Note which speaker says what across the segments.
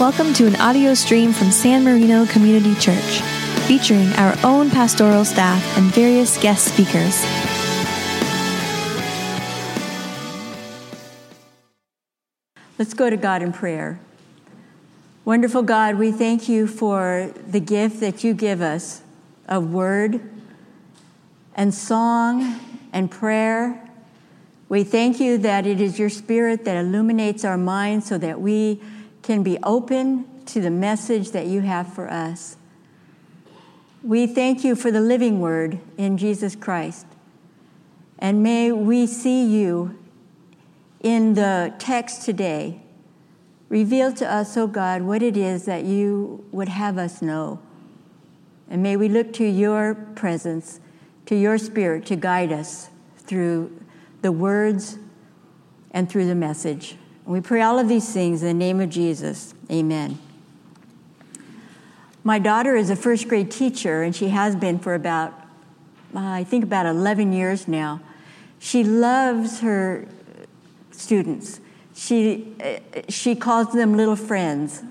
Speaker 1: Welcome to an audio stream from San Marino Community Church, featuring our own pastoral staff and various guest speakers.
Speaker 2: Let's go to God in prayer. Wonderful God, we thank you for the gift that you give us of word and song and prayer. We thank you that it is your spirit that illuminates our minds so that we can be open to the message that you have for us. We thank you for the living word in Jesus Christ. And may we see you in the text today. Reveal to us, O oh God, what it is that you would have us know. And may we look to your presence, to your spirit to guide us through the words and through the message. We pray all of these things in the name of Jesus. Amen. My daughter is a first grade teacher, and she has been for about, uh, I think, about 11 years now. She loves her students. She, uh, she calls them little friends.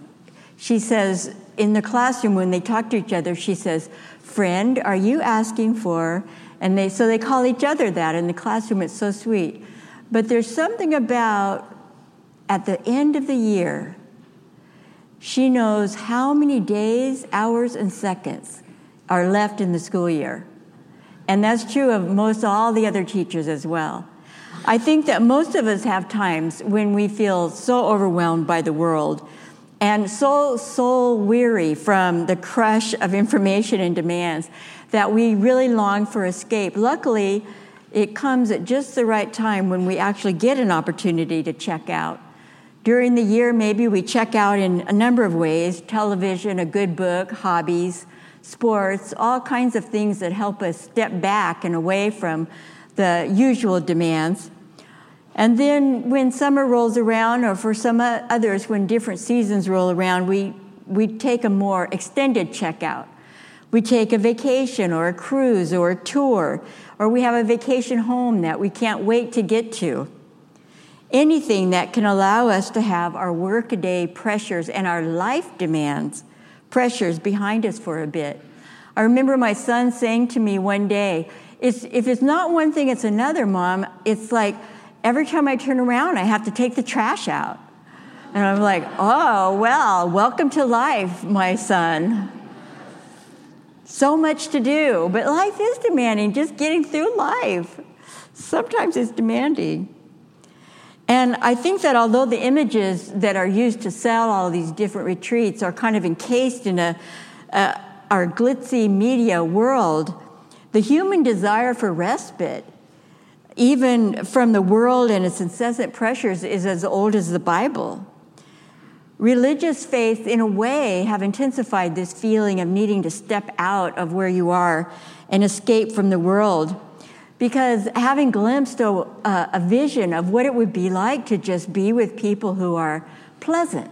Speaker 2: She says, in the classroom, when they talk to each other, she says, Friend, are you asking for? And they, so they call each other that in the classroom. It's so sweet. But there's something about at the end of the year, she knows how many days, hours, and seconds are left in the school year. And that's true of most all the other teachers as well. I think that most of us have times when we feel so overwhelmed by the world and so soul weary from the crush of information and demands that we really long for escape. Luckily, it comes at just the right time when we actually get an opportunity to check out. During the year, maybe we check out in a number of ways television, a good book, hobbies, sports, all kinds of things that help us step back and away from the usual demands. And then when summer rolls around, or for some others, when different seasons roll around, we, we take a more extended checkout. We take a vacation or a cruise or a tour, or we have a vacation home that we can't wait to get to. Anything that can allow us to have our workaday pressures and our life demands, pressures behind us for a bit. I remember my son saying to me one day, it's, if it's not one thing, it's another, mom. It's like, every time I turn around, I have to take the trash out. And I'm like, oh, well, welcome to life, my son. So much to do, but life is demanding, just getting through life. Sometimes it's demanding. And I think that although the images that are used to sell all these different retreats are kind of encased in a, our glitzy media world, the human desire for respite even from the world and its incessant pressures, is as old as the Bible. Religious faith, in a way, have intensified this feeling of needing to step out of where you are and escape from the world. Because having glimpsed a, a vision of what it would be like to just be with people who are pleasant,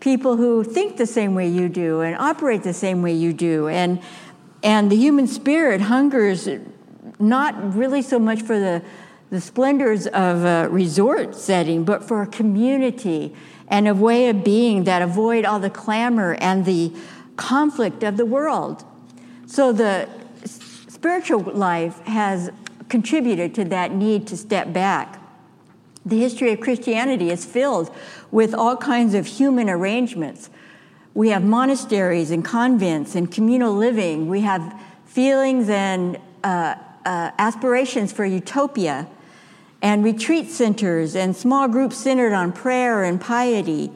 Speaker 2: people who think the same way you do and operate the same way you do, and, and the human spirit hungers not really so much for the, the splendors of a resort setting, but for a community and a way of being that avoid all the clamor and the conflict of the world. So the spiritual life has contributed to that need to step back. The history of Christianity is filled with all kinds of human arrangements. We have monasteries and convents and communal living. We have feelings and uh, uh, aspirations for utopia and retreat centers and small groups centered on prayer and piety.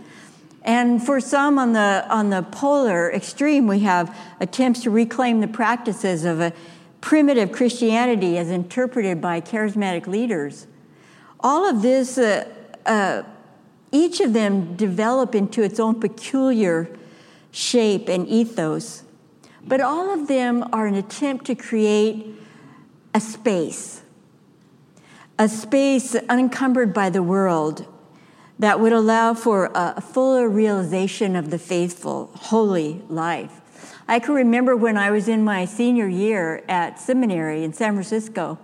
Speaker 2: And for some on the, on the polar extreme, we have attempts to reclaim the practices of a primitive Christianity as interpreted by charismatic leaders. All of this, uh, uh, each of them develop into its own peculiar shape and ethos. But all of them are an attempt to create a space, a space unencumbered by the world that would allow for a fuller realization of the faithful, holy life. I can remember when I was in my senior year at seminary in San Francisco,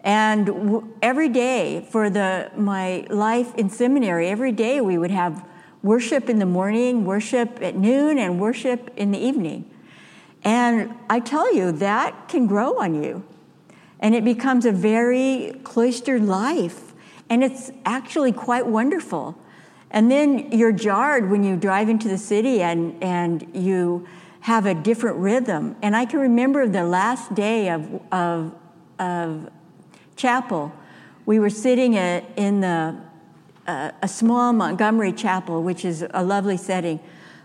Speaker 2: and every day for the my life in seminary, every day we would have worship in the morning, worship at noon, and worship in the evening. And I tell you, that can grow on you. And it becomes a very cloistered life. And it's actually quite wonderful. And then you're jarred when you drive into the city and, and you have a different rhythm. And I can remember the last day of, of, of chapel, we were sitting at, in the, uh, a small Montgomery chapel, which is a lovely setting.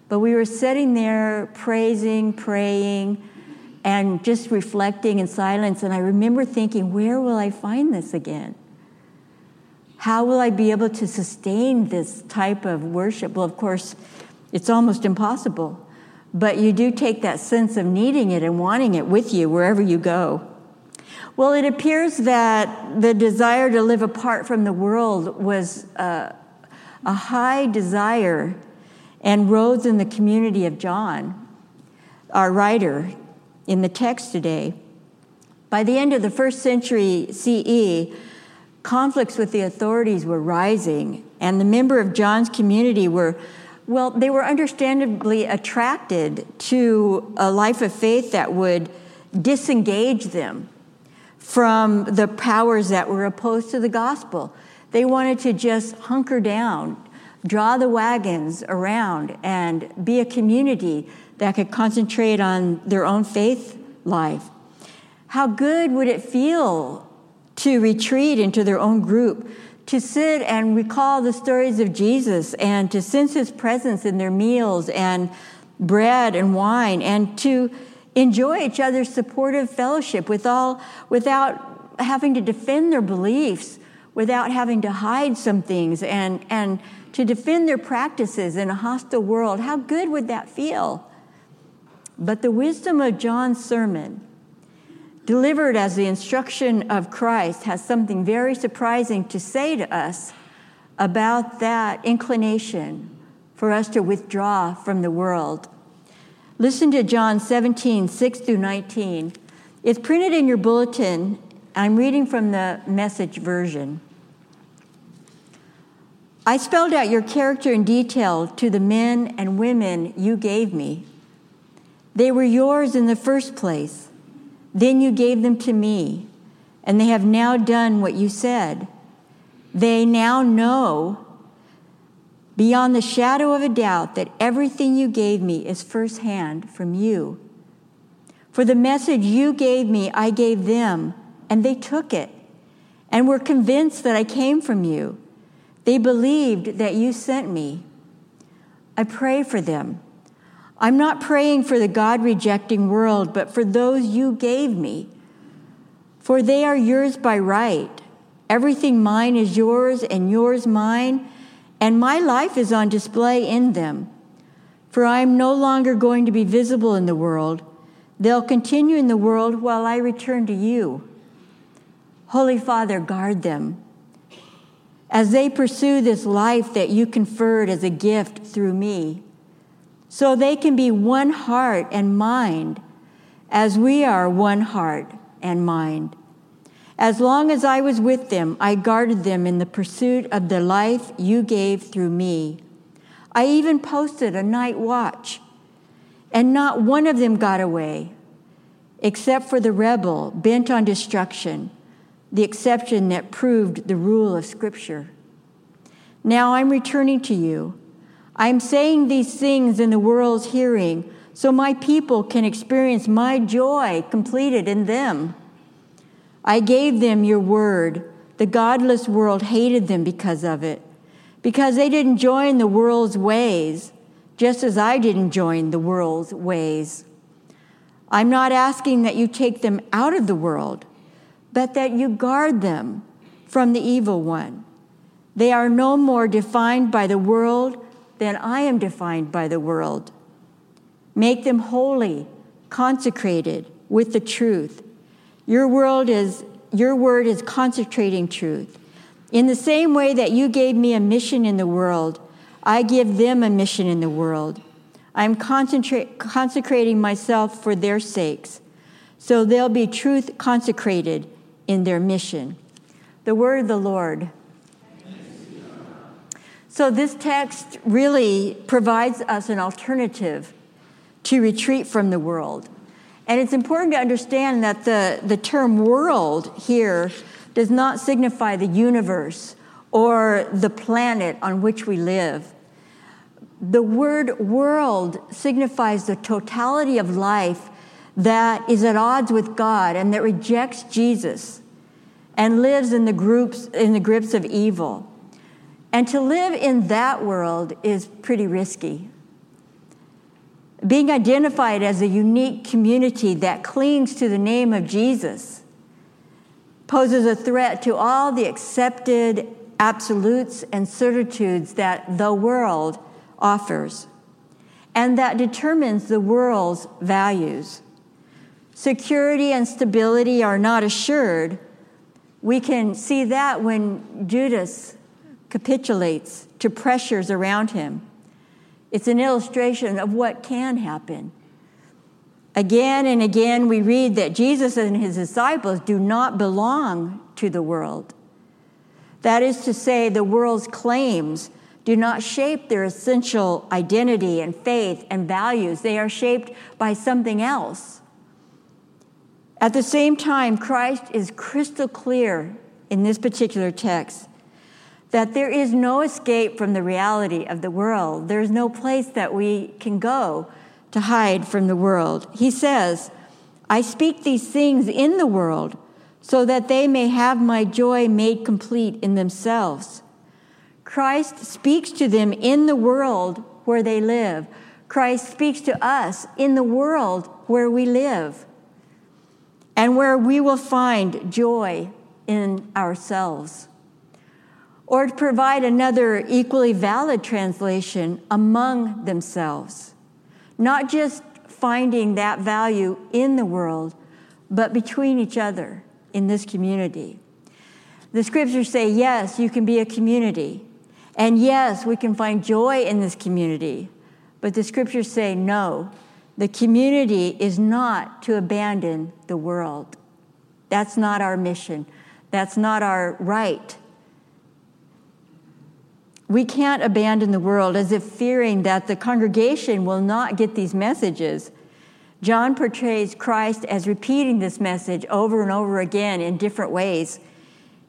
Speaker 2: But we were sitting there praising, praying, and just reflecting in silence. And I remember thinking, where will I find this again? How will I be able to sustain this type of worship? Well, of course, it's almost impossible. But you do take that sense of needing it and wanting it with you wherever you go. Well, it appears that the desire to live apart from the world was uh, a high desire and rose in the community of John, our writer in the text today. By the end of the first century CE, conflicts with the authorities were rising, and the member of John's community were, well, they were understandably attracted to a life of faith that would disengage them from the powers that were opposed to the gospel. They wanted to just hunker down, draw the wagons around, and be a community that could concentrate on their own faith life. How good would it feel to retreat into their own group, to sit and recall the stories of Jesus and to sense his presence in their meals and bread and wine and to enjoy each other's supportive fellowship with all, without having to defend their beliefs, without having to hide some things and, and to defend their practices in a hostile world. How good would that feel? But the wisdom of John's sermon delivered as the instruction of Christ, has something very surprising to say to us about that inclination for us to withdraw from the world. Listen to John 17, 6 through 19. It's printed in your bulletin. I'm reading from the message version. I spelled out your character in detail to the men and women you gave me. They were yours in the first place. Then you gave them to me, and they have now done what you said. They now know beyond the shadow of a doubt that everything you gave me is firsthand from you. For the message you gave me, I gave them, and they took it, and were convinced that I came from you. They believed that you sent me. I pray for them. I'm not praying for the God rejecting world, but for those you gave me. For they are yours by right. Everything mine is yours, and yours mine, and my life is on display in them. For I am no longer going to be visible in the world. They'll continue in the world while I return to you. Holy Father, guard them. As they pursue this life that you conferred as a gift through me, so they can be one heart and mind as we are one heart and mind. As long as I was with them, I guarded them in the pursuit of the life you gave through me. I even posted a night watch, and not one of them got away, except for the rebel bent on destruction, the exception that proved the rule of Scripture. Now I'm returning to you I am saying these things in the world's hearing so my people can experience my joy completed in them. I gave them your word. The godless world hated them because of it, because they didn't join the world's ways, just as I didn't join the world's ways. I'm not asking that you take them out of the world, but that you guard them from the evil one. They are no more defined by the world then I am defined by the world. Make them holy, consecrated with the truth. Your world is your word is concentrating truth. In the same way that you gave me a mission in the world, I give them a mission in the world. I'm consecrating myself for their sakes, so they'll be truth consecrated in their mission. The word of the Lord. So, this text really provides us an alternative to retreat from the world. And it's important to understand that the, the term world here does not signify the universe or the planet on which we live. The word world signifies the totality of life that is at odds with God and that rejects Jesus and lives in the groups in the grips of evil. And to live in that world is pretty risky. Being identified as a unique community that clings to the name of Jesus poses a threat to all the accepted absolutes and certitudes that the world offers, and that determines the world's values. Security and stability are not assured. We can see that when Judas capitulates to pressures around him. It's an illustration of what can happen. Again and again, we read that Jesus and his disciples do not belong to the world. That is to say, the world's claims do not shape their essential identity and faith and values. They are shaped by something else. At the same time, Christ is crystal clear in this particular text that there is no escape from the reality of the world. There's no place that we can go to hide from the world. He says, I speak these things in the world so that they may have my joy made complete in themselves. Christ speaks to them in the world where they live. Christ speaks to us in the world where we live and where we will find joy in ourselves. Or to provide another equally valid translation, among themselves. Not just finding that value in the world, but between each other in this community. The scriptures say, yes, you can be a community. And yes, we can find joy in this community. But the scriptures say, no, the community is not to abandon the world. That's not our mission. That's not our right. We can't abandon the world as if fearing that the congregation will not get these messages John portrays Christ as repeating this message over and over again in different ways.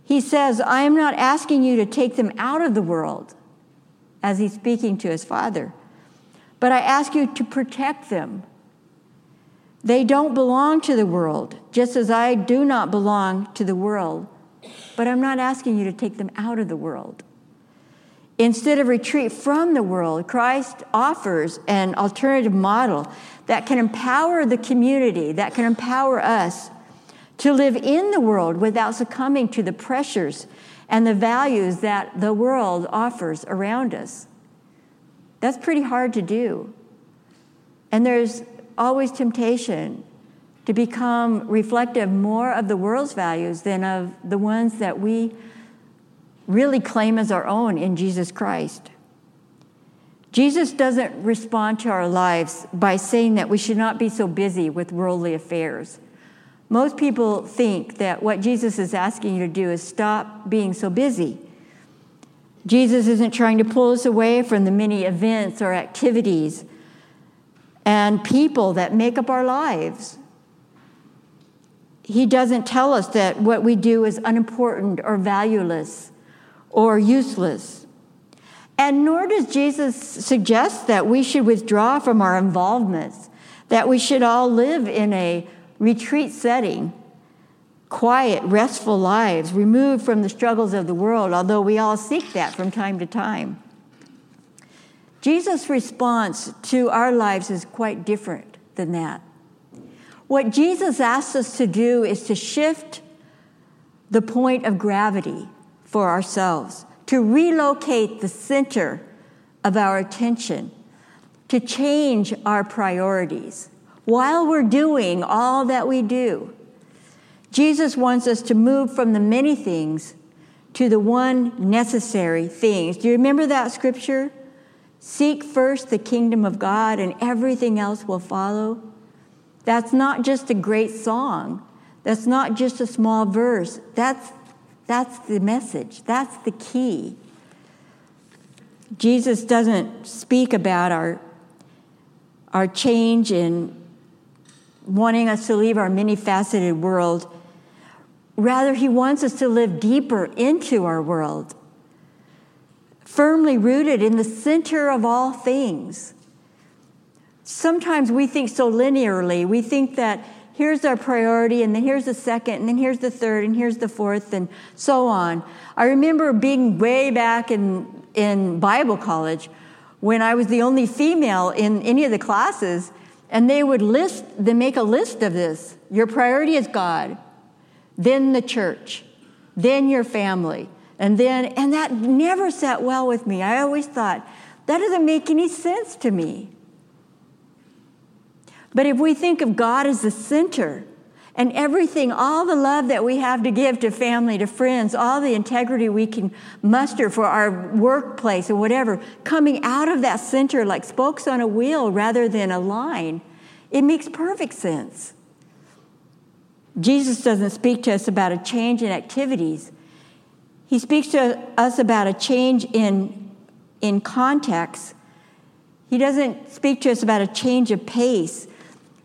Speaker 2: He says, I am not asking you to take them out of the world, as he's speaking to his Father, but I ask you to protect them. They don't belong to the world, just as I do not belong to the world, but I'm not asking you to take them out of the world. Instead of retreat from the world, Christ offers an alternative model that can empower the community, that can empower us to live in the world without succumbing to the pressures and the values that the world offers around us. That's pretty hard to do. And there's always temptation to become reflective more of the world's values than of the ones that we really claim as our own in Jesus Christ. Jesus doesn't respond to our lives by saying that we should not be so busy with worldly affairs. Most people think that what Jesus is asking you to do is stop being so busy. Jesus isn't trying to pull us away from the many events or activities and people that make up our lives. He doesn't tell us that what we do is unimportant or valueless or useless. And nor does Jesus suggest that we should withdraw from our involvements, that we should all live in a retreat setting, quiet, restful lives, removed from the struggles of the world, although we all seek that from time to time. Jesus' response to our lives is quite different than that. What Jesus asks us to do is to shift the point of gravity for ourselves, to relocate the center of our attention, to change our priorities while we're doing all that we do. Jesus wants us to move from the many things to the one necessary things. Do you remember that scripture? Seek first the kingdom of God and everything else will follow. That's not just a great song. That's not just a small verse. That's that's the message, that's the key. Jesus doesn't speak about our, our change in wanting us to leave our many faceted world. Rather, he wants us to live deeper into our world, firmly rooted in the center of all things. Sometimes we think so linearly. We think that here's our priority, and then here's the second, and then here's the third, and here's the fourth, and so on. I remember being way back in, in Bible college when I was the only female in any of the classes, and they would list, they make a list of this. Your priority is God, then the church, then your family, and then, and that never sat well with me. I always thought, that doesn't make any sense to me. But if we think of God as the center and everything, all the love that we have to give to family, to friends, all the integrity we can muster for our workplace or whatever, coming out of that center like spokes on a wheel rather than a line, it makes perfect sense. Jesus doesn't speak to us about a change in activities. He speaks to us about a change in, in context. He doesn't speak to us about a change of pace.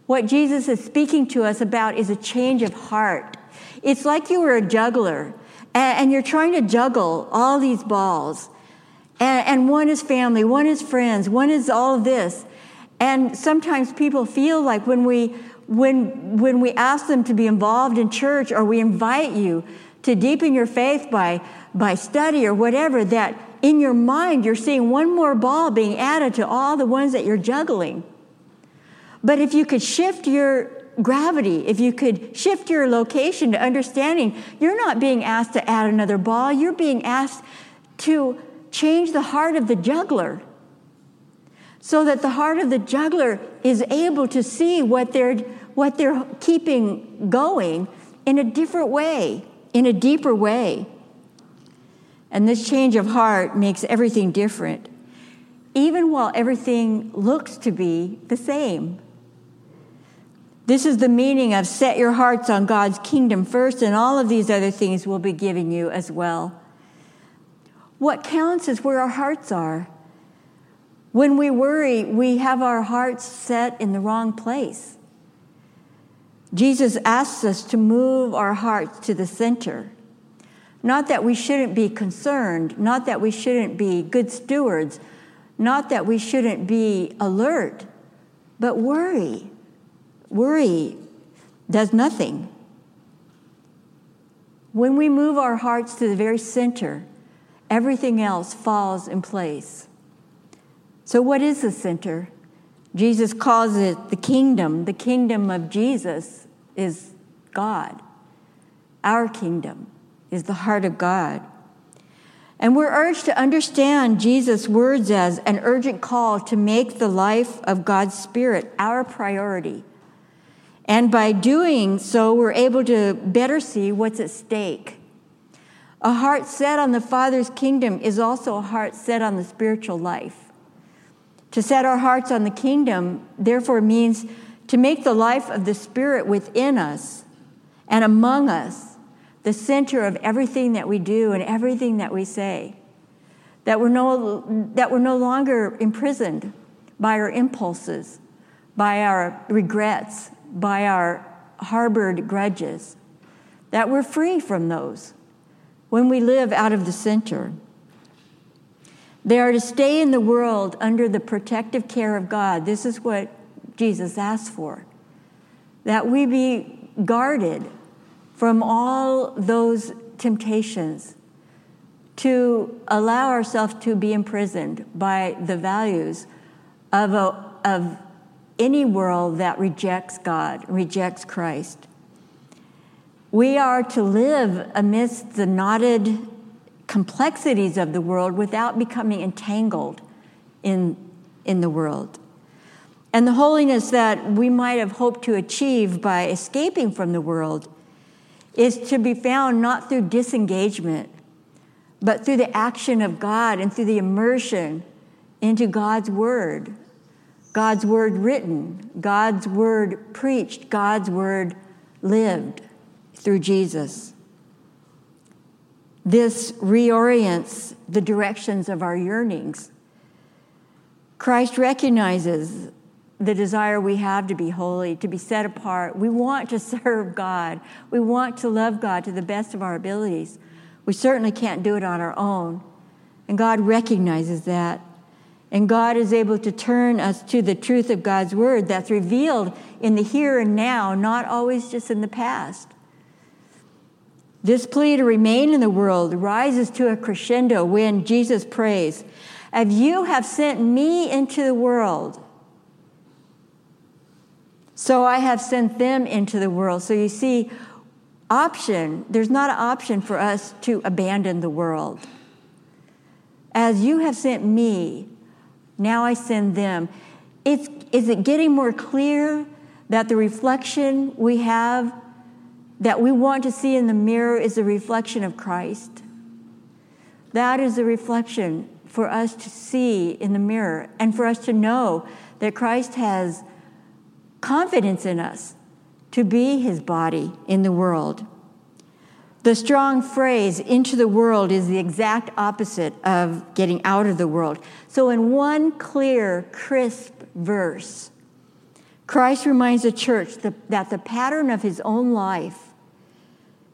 Speaker 2: What Jesus is speaking to us about is a change of heart. It's like you were a juggler and, you're trying to juggle all these balls. And, one is family, one is friends, one is all of this. And sometimes people feel like when we, when, when we ask them to be involved in church or we invite you to deepen your faith by, by study or whatever, that in your mind you're seeing one more ball being added to all the ones that you're juggling. But if you could shift your gravity, if you could shift your location to understanding, you're not being asked to add another ball, you're being asked to change the heart of the juggler so that the heart of the juggler is able to see what they're, what they're keeping going in a different way, in a deeper way. And this change of heart makes everything different, even while everything looks to be the same. This is the meaning of set your hearts on God's kingdom first, and all of these other things will be given you as well. What counts is where our hearts are. When we worry, we have our hearts set in the wrong place. Jesus asks us to move our hearts to the center. Not that we shouldn't be concerned, not that we shouldn't be good stewards, not that we shouldn't be alert, but worry Worry does nothing. When we move our hearts to the very center, everything else falls in place. So, what is the center? Jesus calls it the kingdom. The kingdom of Jesus is God. Our kingdom is the heart of God. And we're urged to understand Jesus' words as an urgent call to make the life of God's Spirit our priority and by doing so, we're able to better see what's at stake. A heart set on the Father's kingdom is also a heart set on the spiritual life. To set our hearts on the kingdom, therefore, means to make the life of the Spirit within us and among us the center of everything that we do and everything that we say. That we're no, that we're no longer imprisoned by our impulses, by our regrets, by our harbored grudges, that we're free from those when we live out of the center. They are to stay in the world under the protective care of God. This is what Jesus asked for. That we be guarded from all those temptations to allow ourselves to be imprisoned by the values of, a, of any world that rejects God, rejects Christ. We are to live amidst the knotted complexities of the world without becoming entangled in, in the world. And the holiness that we might have hoped to achieve by escaping from the world is to be found not through disengagement, but through the action of God and through the immersion into God's Word, God's word written, God's word preached, God's word lived through Jesus. This reorients the directions of our yearnings Christ recognizes the desire we have to be holy, to be set apart. We want to serve God. We want to love God to the best of our abilities. We certainly can't do it on our own. And God recognizes that. And God is able to turn us to the truth of God's word that's revealed in the here and now, not always just in the past. This plea to remain in the world rises to a crescendo when Jesus prays, As you have sent me into the world, so I have sent them into the world. So you see, option, there's not an option for us to abandon the world. As you have sent me, now I send them. It's, is it getting more clear that the reflection we have, that we want to see in the mirror, is a reflection of Christ? That is a reflection for us to see in the mirror and for us to know that Christ has confidence in us to be his body in the world. The strong phrase, into the world, is the exact opposite of getting out of the world. So, in one clear, crisp verse, Christ reminds the church that the pattern of his own life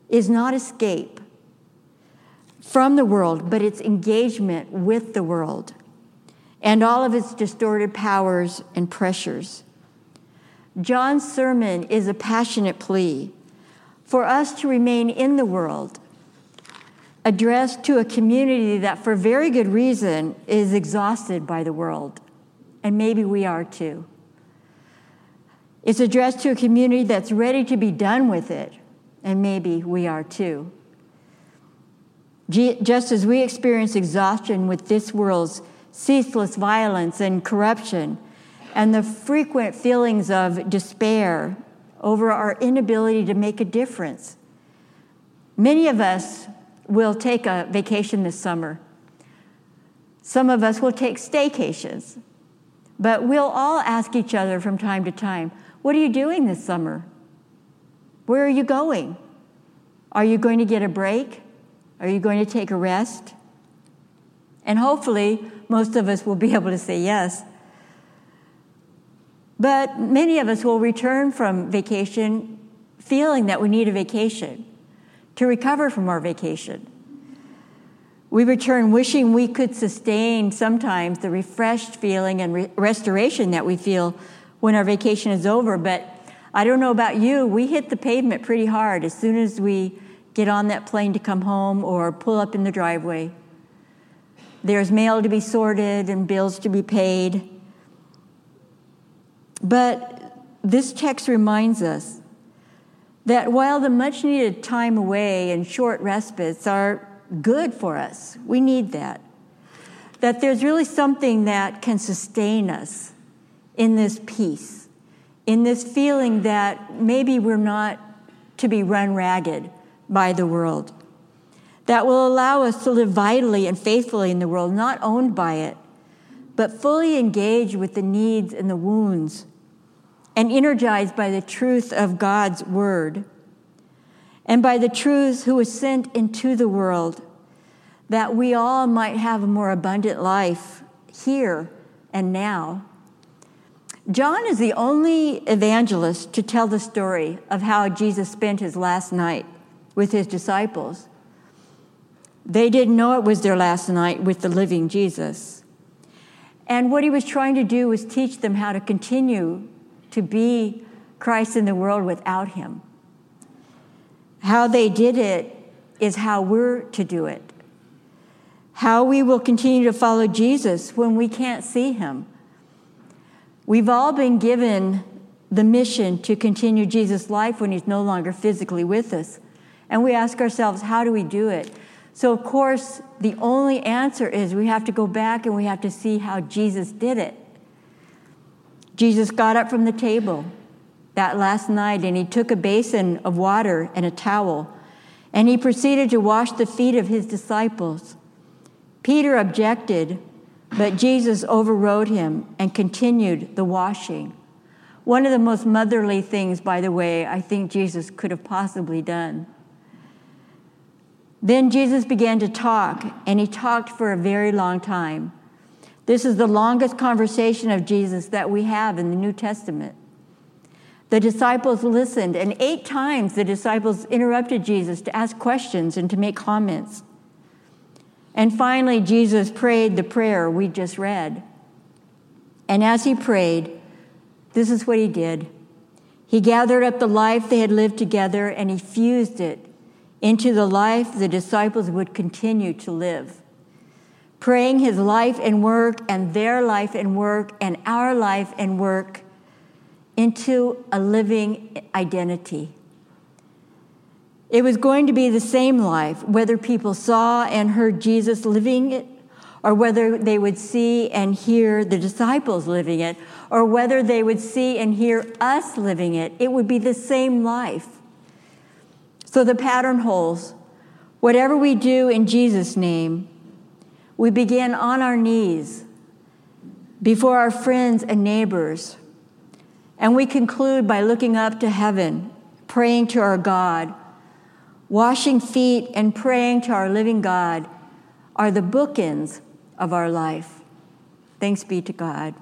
Speaker 2: is not escape from the world, but it's engagement with the world and all of its distorted powers and pressures. John's sermon is a passionate plea for us to remain in the world, addressed to a community that, for very good reason, is exhausted by the world. And maybe we are too. It's addressed to a community that's ready to be done with it, and maybe we are too. Just as we experience exhaustion with this world's ceaseless violence and corruption, and the frequent feelings of despair over our inability to make a difference. Many of us will take a vacation this summer. Some of us will take staycations. But we'll all ask each other from time to time, What are you doing this summer? Where are you going? Are you going to get a break? Are you going to take a rest? And hopefully, most of us will be able to say yes. But many of us will return from vacation feeling that we need a vacation to recover from our vacation. We return wishing we could sustain sometimes the refreshed feeling and re- restoration that we feel when our vacation is over. But I don't know about you, we hit the pavement pretty hard as soon as we get on that plane to come home or pull up in the driveway. There's mail to be sorted and bills to be paid. But this text reminds us that while the much needed time away and short respites are good for us, we need that, that there's really something that can sustain us in this peace, in this feeling that maybe we're not to be run ragged by the world, that will allow us to live vitally and faithfully in the world, not owned by it, but fully engaged with the needs and the wounds and energized by the truth of God's word and by the truth who was sent into the world that we all might have a more abundant life here and now. John is the only evangelist to tell the story of how Jesus spent his last night with his disciples. They didn't know it was their last night with the living Jesus. And what he was trying to do was teach them how to continue to be Christ in the world without him. How they did it is how we're to do it. How we will continue to follow Jesus when we can't see him. We've all been given the mission to continue Jesus' life when he's no longer physically with us. And we ask ourselves, how do we do it? So, of course, the only answer is we have to go back and we have to see how Jesus did it. Jesus got up from the table that last night and he took a basin of water and a towel and he proceeded to wash the feet of his disciples. Peter objected, but Jesus overrode him and continued the washing. One of the most motherly things, by the way, I think Jesus could have possibly done. Then Jesus began to talk, and he talked for a very long time. This is the longest conversation of Jesus that we have in the New Testament. The disciples listened, and eight times the disciples interrupted Jesus to ask questions and to make comments. And finally, Jesus prayed the prayer we just read. And as he prayed, this is what he did He gathered up the life they had lived together and he fused it into the life the disciples would continue to live praying his life and work and their life and work and our life and work into a living identity. It was going to be the same life, whether people saw and heard Jesus living it, or whether they would see and hear the disciples living it, or whether they would see and hear us living it. It would be the same life. So the pattern holds whatever we do in Jesus' name, we begin on our knees before our friends and neighbors. And we conclude by looking up to heaven, praying to our God. Washing feet and praying to our living God are the bookends of our life. Thanks be to God.